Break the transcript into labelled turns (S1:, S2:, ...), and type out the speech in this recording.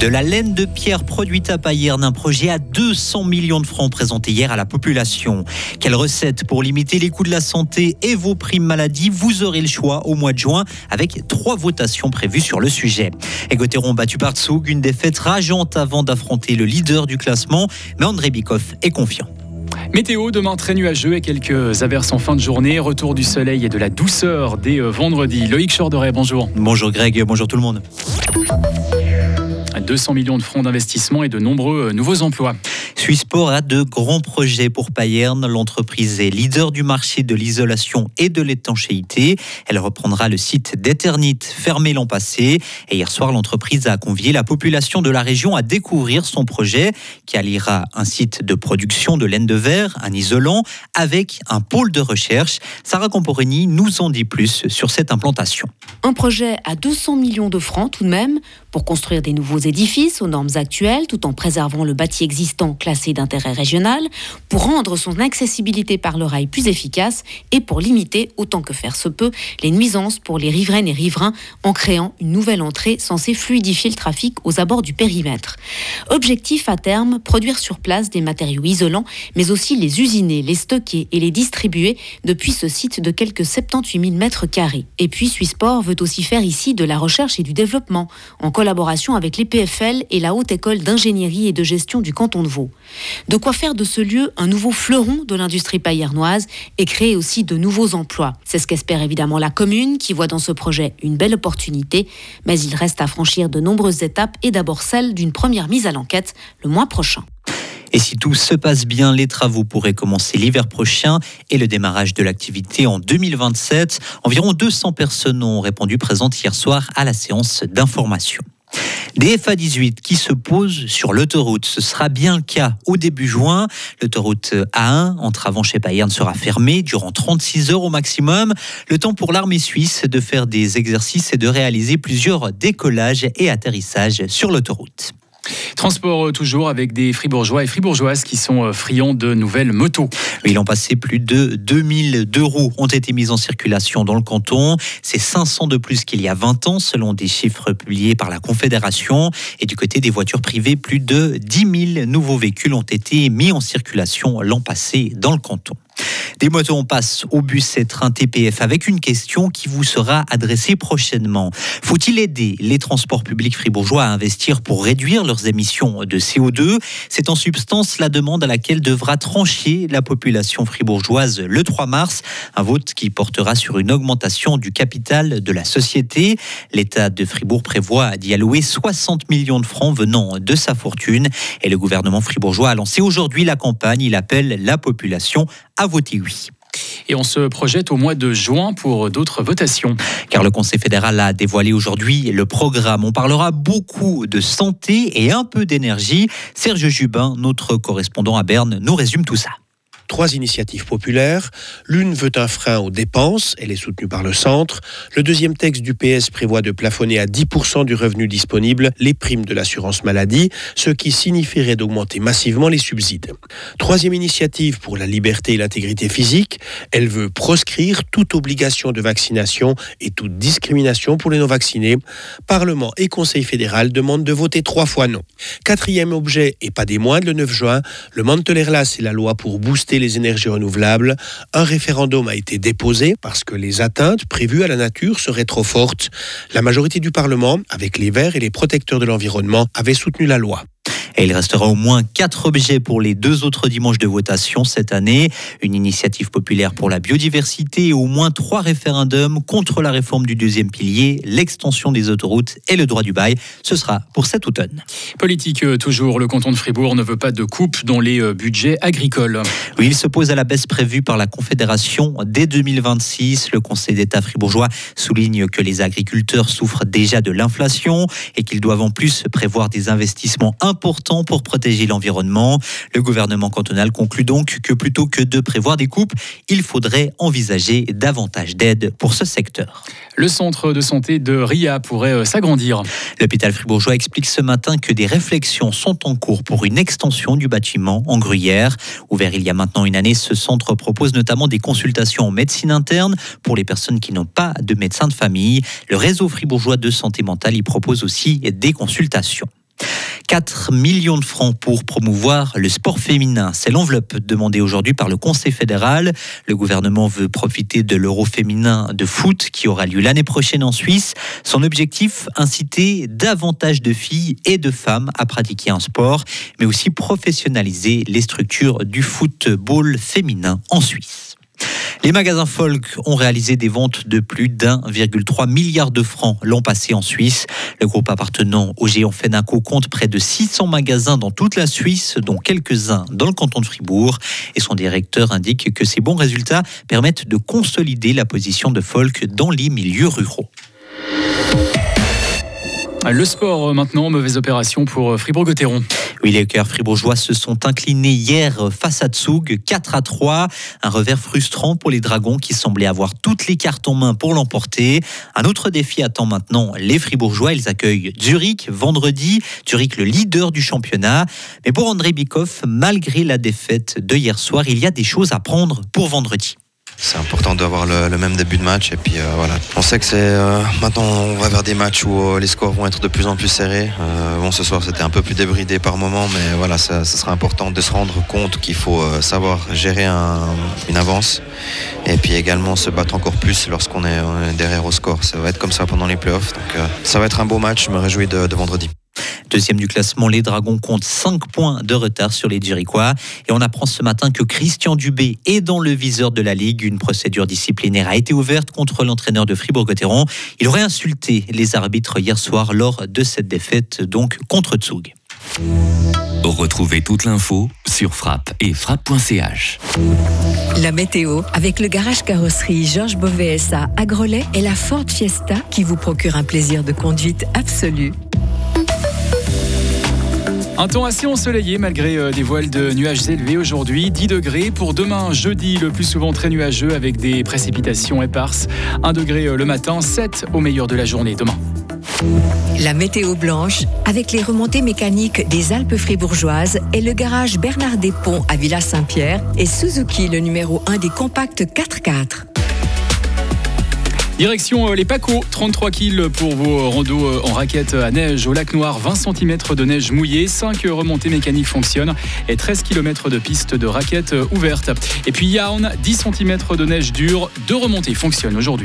S1: De la laine de pierre produite à Payerne, un projet à 200 millions de francs présenté hier à la population. Quelle recette pour limiter les coûts de la santé et vos primes maladie? Vous aurez le choix au mois de juin avec trois votations prévues sur le sujet. Egoteron battu par Tsug, une défaite rageante avant d'affronter le leader du classement, mais André Bikoff est confiant.
S2: Météo, demain très nuageux et quelques averses en fin de journée. Retour du soleil et de la douceur dès euh, vendredi. Loïc Chorderet, bonjour.
S1: Bonjour Greg, bonjour tout le monde.
S2: 200 millions de francs d'investissement et de nombreux euh, nouveaux emplois.
S1: Swissport a de grands projets pour Payerne. L'entreprise est leader du marché de l'isolation et de l'étanchéité. Elle reprendra le site d'Eternit fermé l'an passé. Et hier soir, l'entreprise a convié la population de la région à découvrir son projet qui alliera un site de production de laine de verre, un isolant, avec un pôle de recherche. Sarah Camporini nous en dit plus sur cette implantation.
S3: Un projet à 200 millions de francs tout de même pour construire des nouveaux édifices aux normes actuelles tout en préservant le bâti existant d'intérêt régional, pour rendre son accessibilité par le rail plus efficace et pour limiter autant que faire se peut les nuisances pour les riveraines et riverains en créant une nouvelle entrée censée fluidifier le trafic aux abords du périmètre. Objectif à terme, produire sur place des matériaux isolants mais aussi les usiner, les stocker et les distribuer depuis ce site de quelques 78 000 mètres carrés. Et puis Swissport veut aussi faire ici de la recherche et du développement en collaboration avec l'EPFL et la Haute École d'ingénierie et de gestion du canton de Vaud. De quoi faire de ce lieu un nouveau fleuron de l'industrie paillernoise et créer aussi de nouveaux emplois. C'est ce qu'espère évidemment la commune qui voit dans ce projet une belle opportunité, mais il reste à franchir de nombreuses étapes et d'abord celle d'une première mise à l'enquête le mois prochain.
S1: Et si tout se passe bien, les travaux pourraient commencer l'hiver prochain et le démarrage de l'activité en 2027. Environ 200 personnes ont répondu présentes hier soir à la séance d'information. Des FA18 qui se posent sur l'autoroute. Ce sera bien le cas au début juin. L'autoroute A1 entre avant chez Bayern sera fermée durant 36 heures au maximum. Le temps pour l'armée suisse de faire des exercices et de réaliser plusieurs décollages et atterrissages sur l'autoroute.
S2: Transport euh, toujours avec des fribourgeois et fribourgeoises qui sont euh, friands de nouvelles motos.
S1: L'an passé, plus de 2000 roues ont été mises en circulation dans le canton. C'est 500 de plus qu'il y a 20 ans, selon des chiffres publiés par la Confédération. Et du côté des voitures privées, plus de 10 000 nouveaux véhicules ont été mis en circulation l'an passé dans le canton. Des motos, on passe au bus et train TPF avec une question qui vous sera adressée prochainement. Faut-il aider les transports publics fribourgeois à investir pour réduire leurs émissions de CO2 C'est en substance la demande à laquelle devra trancher la population fribourgeoise le 3 mars. Un vote qui portera sur une augmentation du capital de la société. L'État de Fribourg prévoit d'y allouer 60 millions de francs venant de sa fortune. Et le gouvernement fribourgeois a lancé aujourd'hui la campagne. Il appelle la population à voter oui.
S2: Et on se projette au mois de juin pour d'autres votations.
S1: Car le Conseil fédéral a dévoilé aujourd'hui le programme. On parlera beaucoup de santé et un peu d'énergie. Serge Jubin, notre correspondant à Berne, nous résume tout ça
S4: trois initiatives populaires. L'une veut un frein aux dépenses, elle est soutenue par le centre. Le deuxième texte du PS prévoit de plafonner à 10% du revenu disponible les primes de l'assurance maladie, ce qui signifierait d'augmenter massivement les subsides. Troisième initiative pour la liberté et l'intégrité physique, elle veut proscrire toute obligation de vaccination et toute discrimination pour les non-vaccinés. Parlement et Conseil fédéral demandent de voter trois fois non. Quatrième objet, et pas des moindres, le 9 juin, le Mantelerlas et la loi pour booster les énergies renouvelables, un référendum a été déposé parce que les atteintes prévues à la nature seraient trop fortes. La majorité du Parlement, avec les Verts et les protecteurs de l'environnement, avait soutenu la loi.
S1: Et il restera au moins quatre objets pour les deux autres dimanches de votation cette année. Une initiative populaire pour la biodiversité et au moins trois référendums contre la réforme du deuxième pilier, l'extension des autoroutes et le droit du bail. Ce sera pour cet automne.
S2: Politique euh, toujours, le canton de Fribourg ne veut pas de coupe dans les euh, budgets agricoles.
S1: Oui, il s'oppose à la baisse prévue par la Confédération dès 2026. Le Conseil d'État fribourgeois souligne que les agriculteurs souffrent déjà de l'inflation et qu'ils doivent en plus prévoir des investissements importants pour protéger l'environnement. Le gouvernement cantonal conclut donc que plutôt que de prévoir des coupes, il faudrait envisager davantage d'aide pour ce secteur.
S2: Le centre de santé de RIA pourrait euh, s'agrandir.
S1: L'hôpital fribourgeois explique ce matin que des réflexions sont en cours pour une extension du bâtiment en Gruyère. Ouvert il y a maintenant une année, ce centre propose notamment des consultations en médecine interne pour les personnes qui n'ont pas de médecin de famille. Le réseau fribourgeois de santé mentale y propose aussi des consultations. 4 millions de francs pour promouvoir le sport féminin. C'est l'enveloppe demandée aujourd'hui par le Conseil fédéral. Le gouvernement veut profiter de l'euro féminin de foot qui aura lieu l'année prochaine en Suisse. Son objectif, inciter davantage de filles et de femmes à pratiquer un sport, mais aussi professionnaliser les structures du football féminin en Suisse. Les magasins Folk ont réalisé des ventes de plus d'1,3 milliard de francs l'an passé en Suisse. Le groupe appartenant au géant Fenaco compte près de 600 magasins dans toute la Suisse, dont quelques-uns dans le canton de Fribourg. Et son directeur indique que ces bons résultats permettent de consolider la position de Folk dans les milieux ruraux.
S2: Le sport maintenant, mauvaise opération pour Fribourg-Gotteron.
S1: Oui, les cœurs fribourgeois se sont inclinés hier face à Tsug, 4 à 3. Un revers frustrant pour les Dragons qui semblaient avoir toutes les cartes en main pour l'emporter. Un autre défi attend maintenant les Fribourgeois. Ils accueillent Zurich vendredi. Zurich, le leader du championnat. Mais pour André Bikoff, malgré la défaite de hier soir, il y a des choses à prendre pour vendredi
S5: c'est important d'avoir le, même début de match. Et puis euh, voilà, on sait que c'est euh, maintenant on va vers des matchs où euh, les scores vont être de plus en plus serrés. bon, ce soir c'était un peu plus débridé par moment, mais voilà, ça, sera important de se rendre compte qu'il faut savoir gérer une avance et puis également se battre encore plus lorsqu'on est, derrière au score. Ça va être comme ça pendant les playoffs. Donc ça va être un beau match. Je me réjouis de vendredi.
S1: Deuxième du classement, les Dragons comptent 5 points de retard sur les Duriquois. Et on apprend ce matin que Christian Dubé est dans le viseur de la Ligue. Une procédure disciplinaire a été ouverte contre l'entraîneur de Fribourg-Gotteron. Il aurait insulté les arbitres hier soir lors de cette défaite, donc contre Tsug.
S6: Retrouvez toute l'info sur frappe et frappe.ch.
S7: La météo avec le garage carrosserie Georges Beauvais à Grelais et la Ford Fiesta qui vous procure un plaisir de conduite absolu.
S2: Un temps assez ensoleillé malgré euh, des voiles de nuages élevés aujourd'hui. 10 degrés pour demain, jeudi, le plus souvent très nuageux avec des précipitations éparses. 1 degré euh, le matin, 7 au meilleur de la journée demain.
S7: La météo blanche avec les remontées mécaniques des Alpes fribourgeoises et le garage Bernard Ponts à Villa Saint-Pierre et Suzuki le numéro 1 des compacts 4x4.
S2: Direction euh, les Pacos, 33 kills pour vos randos euh, en raquette à neige au lac Noir, 20 cm de neige mouillée, 5 remontées mécaniques fonctionnent et 13 km de pistes de raquettes euh, ouvertes. Et puis Yarn, 10 cm de neige dure, 2 remontées fonctionnent aujourd'hui.